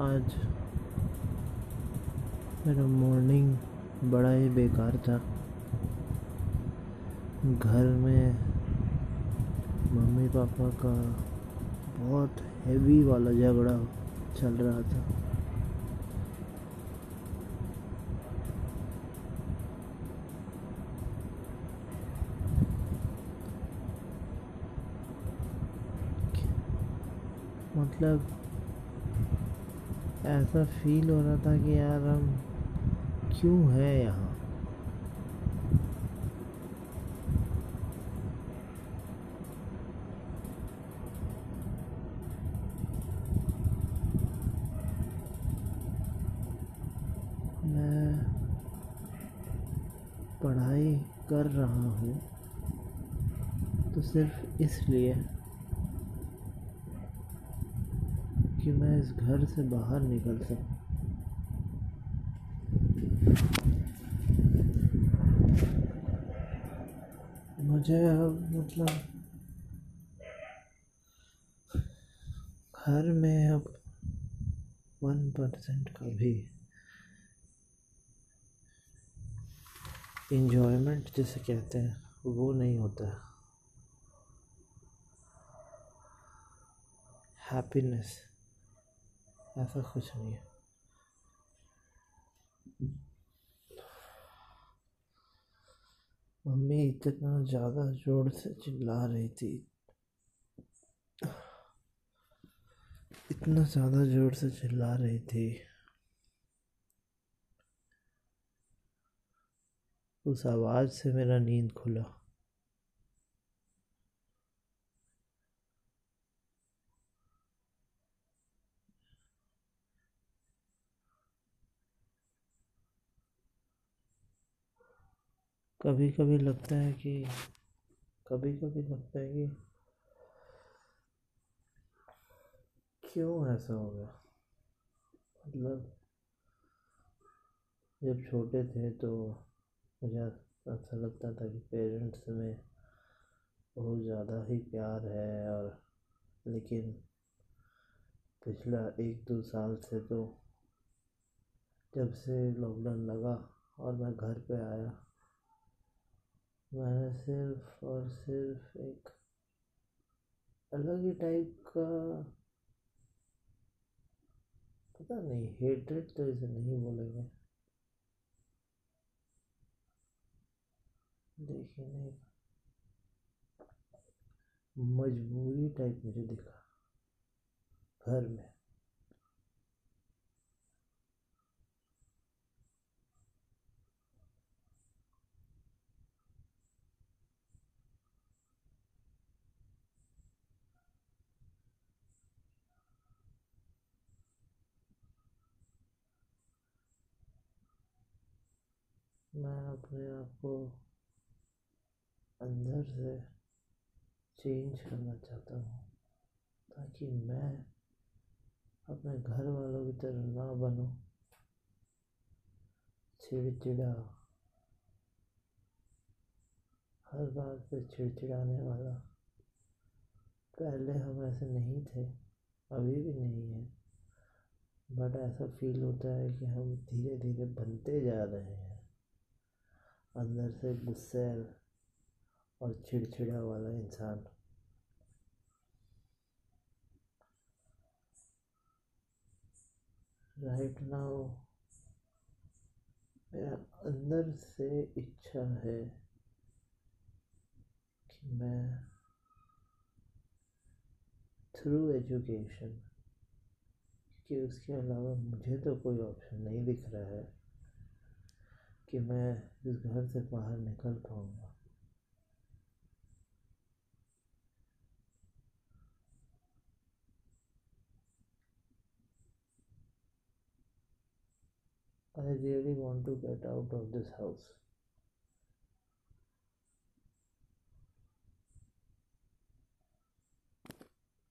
आज मेरा मॉर्निंग बड़ा ही बेकार था। घर में मम्मी पापा का बहुत हेवी वाला झगड़ा चल रहा था। मतलब ऐसा फील हो रहा था कि यार हम क्यों है यहाँ? मैं पढ़ाई कर रहा हूँ तो सिर्फ़ इसलिए कि मैं इस घर से बाहर निकल सकूँ। मुझे अब मतलब घर में अब वन परसेंट का भी इंजॉयमेंट जिसे कहते हैं, वो नहीं होता। हैप्पीनेस ऐसा कुछ नहीं है। मम्मी इतना ज़्यादा ज़ोर से चिल्ला रही थी। इतना ज़्यादा ज़ोर से चिल्ला रही थी। उस आवाज़ से मेरा नींद खुला। कभी कभी लगता है कि कभी कभी लगता है कि क्यों ऐसा हो गया? मतलब जब छोटे थे तो मुझे अच्छा लगता था कि पेरेंट्स में बहुत ज़्यादा ही प्यार है और लेकिन पिछला एक दो साल से तो जब से लॉकडाउन लगा और मैं घर पे आया मैंने सिर्फ़ और सिर्फ़ एक अलग ही टाइप का पता नहीं हेट्रेड तो इसे नहीं बोलेंगे। देखिए नहीं। मजबूरी टाइप मुझे दिखा, घर में। मैं अपने आप को अंदर से चेंज करना चाहता हूँ, ताकि मैं अपने घर वालों की तरह ना बनूं। चिड़चिड़ा। हर बात पे चिड़चिड़ाने वाला। पहले हम ऐसे नहीं थे, अभी भी नहीं है। बट ऐसा फील होता है कि हम धीरे धीरे बनते जा रहे हैं। अंदर से गुस्से और चिड़चिड़ा वाला इंसान। राइट नाउ मेरा अंदर से इच्छा है कि मैं थ्रू एजुकेशन कि उसके अलावा मुझे तो कोई ऑप्शन नहीं दिख रहा है। कि मैं इस घर से बाहर निकल पाऊँगा I really want to get out of this house.